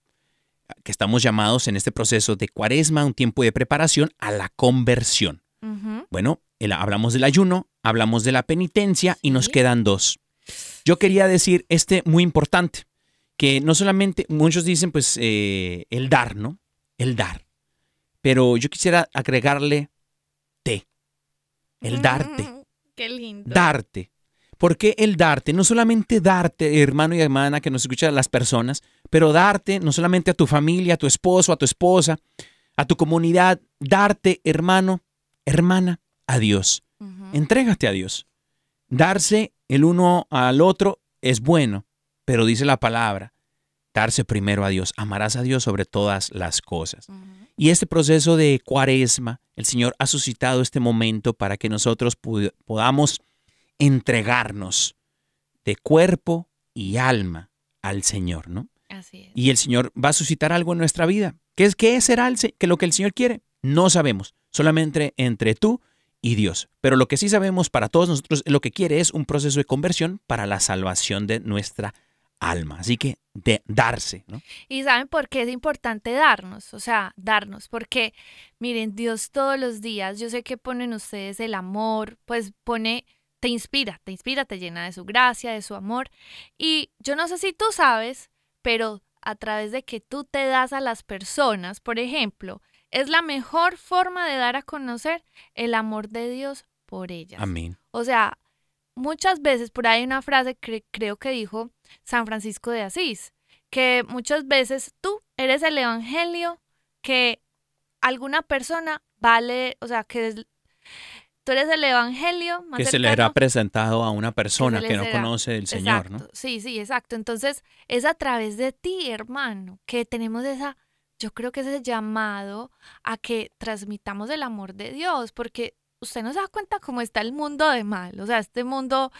que estamos llamados en este proceso de cuaresma, un tiempo de preparación a la conversión. Bueno, el- hablamos del ayuno, hablamos de la penitencia y nos quedan dos. Yo quería decir este muy importante, que no solamente, muchos dicen pues eh, el dar, ¿no? El dar. Pero yo quisiera agregarle te, el darte Mm, Qué lindo. darte. ¿Por qué el darte? No solamente darte, hermano y hermana que nos escuchan las personas, pero darte no solamente a tu familia, a tu esposo, a tu esposa, a tu comunidad, darte, hermano, hermana, a Dios. Ujú. Entrégate a Dios. Darse el uno al otro es bueno, pero dice la palabra, darse primero a Dios. Amarás a Dios sobre todas las cosas. Y este proceso de cuaresma, el Señor ha suscitado este momento para que nosotros podamos entregarnos de cuerpo y alma al Señor, ¿no? Así es. Y el Señor va a suscitar algo en nuestra vida. ¿Qué es qué será el, que lo que el Señor quiere? No sabemos, solamente entre tú y Dios. Pero lo que sí sabemos para todos nosotros, lo que quiere es un proceso de conversión para la salvación de nuestra alma. Así que de darse, ¿no? Y saben por qué es importante darnos, o sea, darnos, porque miren, Dios todos los días, yo sé que ponen ustedes el amor, pues pone, te inspira, te inspira, te llena de su gracia, de su amor. Y yo no sé si tú sabes, pero a través de que tú te das a las personas, por ejemplo, es la mejor forma de dar a conocer el amor de Dios por ellas. Amén. O sea, muchas veces por ahí hay una frase que creo que dijo San Francisco de Asís, que muchas veces tú eres el evangelio que alguna persona vale, o sea, que es- tú eres el evangelio más Que se le era presentado a una persona que, no será- conoce el Señor, ¿no? Sí, sí, exacto. Entonces, es a través de ti, hermano, que tenemos esa, yo creo que ese llamado a que transmitamos el amor de Dios, porque usted no se da cuenta cómo está el mundo de mal. O sea, este mundo,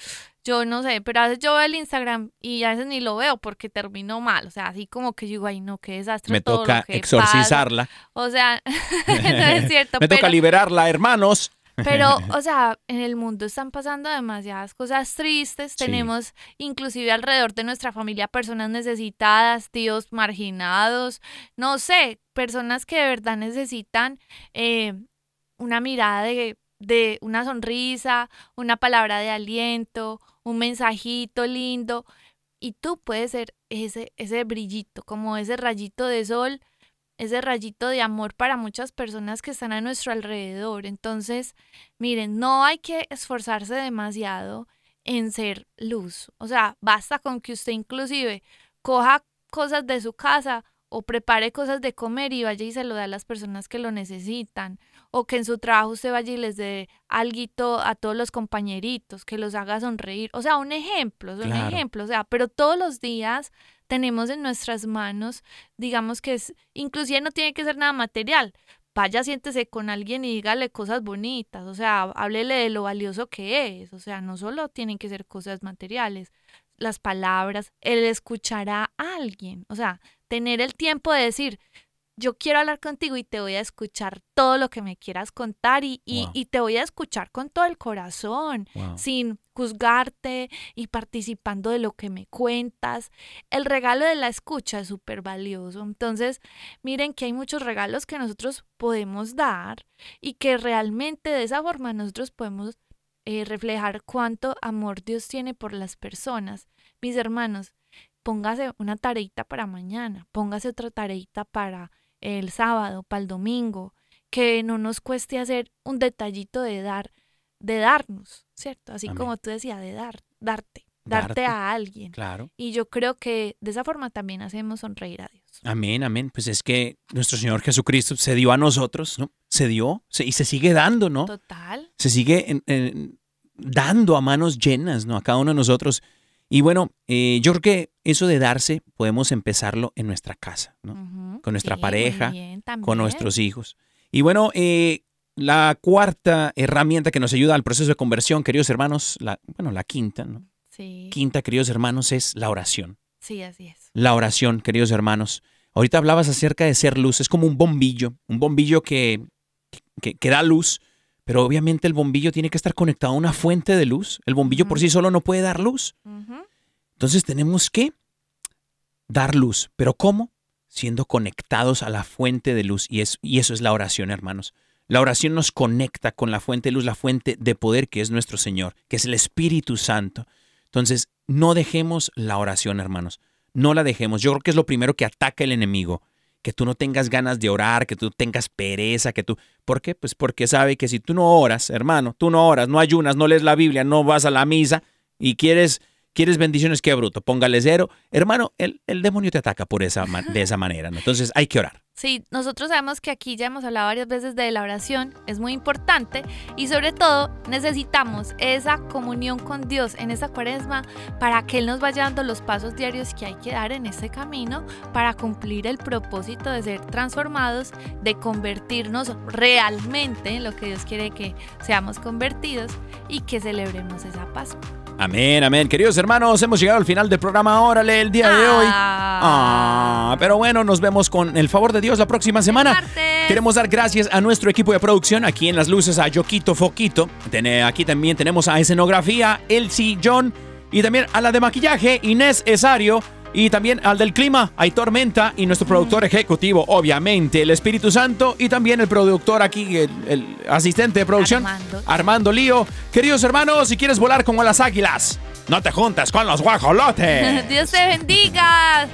yo no sé, pero a veces yo veo el Instagram y a veces ni lo veo porque terminó mal. O sea, así como que yo digo, ay, no, qué desastre. Me todo lo toca que exorcizarla. pasa". O sea, *laughs* no es *laughs* cierto. Me toca liberarla, hermanos. pero, *laughs* o sea, en el mundo están pasando demasiadas cosas tristes. Sí. Tenemos inclusive alrededor de nuestra familia personas necesitadas, tíos marginados, no sé, personas que de verdad necesitan eh, una mirada de, de una sonrisa, una palabra de aliento, un mensajito lindo. Y tú puedes ser ese, ese brillito, como ese rayito de sol ese rayito de amor para muchas personas que están a nuestro alrededor. Entonces, miren, no hay que esforzarse demasiado en ser luz. O sea, basta con que usted inclusive coja cosas de su casa o prepare cosas de comer y vaya y se lo dé a las personas que lo necesitan, o que en su trabajo usted vaya y les dé algo a todos los compañeritos, que los haga sonreír, o sea, un ejemplo, un ejemplo, o sea, pero todos los días tenemos en nuestras manos, digamos que es, inclusive no tiene que ser nada material, vaya, siéntese con alguien y dígale cosas bonitas, o sea, háblele de lo valioso que es, o sea, no solo tienen que ser cosas materiales, las palabras, el escuchar a alguien, o sea, tener el tiempo de decir, yo quiero hablar contigo y te voy a escuchar todo lo que me quieras contar y, y, Wow. y te voy a escuchar con todo el corazón, Wow. sin juzgarte y participando de lo que me cuentas. El regalo de la escucha es súper valioso. Entonces, miren que hay muchos regalos que nosotros podemos dar y que realmente de esa forma nosotros podemos eh, reflejar cuánto amor Dios tiene por las personas. Mis hermanos, póngase una tareita para mañana, póngase otra tareita para el sábado, para el domingo, que no nos cueste hacer un detallito de dar, de darnos, ¿cierto? Así Amén. como tú decías, de dar, darte, Darte. darte a alguien. Claro. Y yo creo que de esa forma también hacemos sonreír a Dios. Amén, amén. Pues es que nuestro Señor Jesucristo se dio a nosotros, ¿no? Se dio se- y se sigue dando, ¿no? Total. se sigue en- en- dando a manos llenas, ¿no? A cada uno de nosotros. Y bueno, eh, yo creo que eso de darse podemos empezarlo en nuestra casa, ¿no? Con nuestra pareja, bien, Con nuestros hijos. Y bueno, eh, la cuarta herramienta que nos ayuda al proceso de conversión, queridos hermanos, la, bueno, la quinta, ¿no? Sí, Quinta, queridos hermanos, es la oración. sí, así es. La oración, queridos hermanos. Ahorita hablabas acerca de ser luz, es como un bombillo, un bombillo que, que, que da luz, pero obviamente el bombillo tiene que estar conectado a una fuente de luz. El bombillo por sí solo no puede dar luz. Entonces tenemos que dar luz. ¿Pero cómo? Siendo conectados a la fuente de luz. Y, es, y eso es la oración, hermanos. La oración nos conecta con la fuente de luz, la fuente de poder que es nuestro Señor, que es el Espíritu Santo. Entonces, no dejemos la oración, hermanos. No la dejemos. Yo creo que es lo primero que ataca el enemigo. Que tú no tengas ganas de orar, que tú tengas pereza, que tú... ¿Por qué? Pues porque sabe que si tú no oras, hermano, tú no oras, no ayunas, no lees la Biblia, no vas a la misa y quieres ¿Quieres bendiciones? Qué bruto. Póngale cero. Hermano, el, el demonio te ataca por esa, de esa manera. Entonces hay que orar. Sí, nosotros sabemos que aquí ya hemos hablado varias veces de la oración, es muy importante y sobre todo necesitamos esa comunión con Dios en esa cuaresma para que Él nos vaya dando los pasos diarios que hay que dar en ese camino para cumplir el propósito de ser transformados, de convertirnos realmente en lo que Dios quiere que seamos convertidos y que celebremos esa Pascua. Amén, amén. Queridos hermanos, hemos llegado al final del programa. Órale, el día de hoy. Ah, pero bueno, nos vemos con el favor de Dios la próxima semana. Martes. Queremos dar gracias a nuestro equipo de producción aquí en las luces, a Yoquito Foquito. Tene- Aquí también tenemos a escenografía, Elsie John. Y también a la de maquillaje, Inés Esario. Y también al del clima, hay Tormenta. Y nuestro productor ejecutivo, obviamente, el Espíritu Santo. Y también el productor aquí, el, el asistente de producción, Armando. Armando Lío. Queridos hermanos, si quieres volar como las águilas, no te juntes con los guajolotes. *laughs* Dios te bendiga.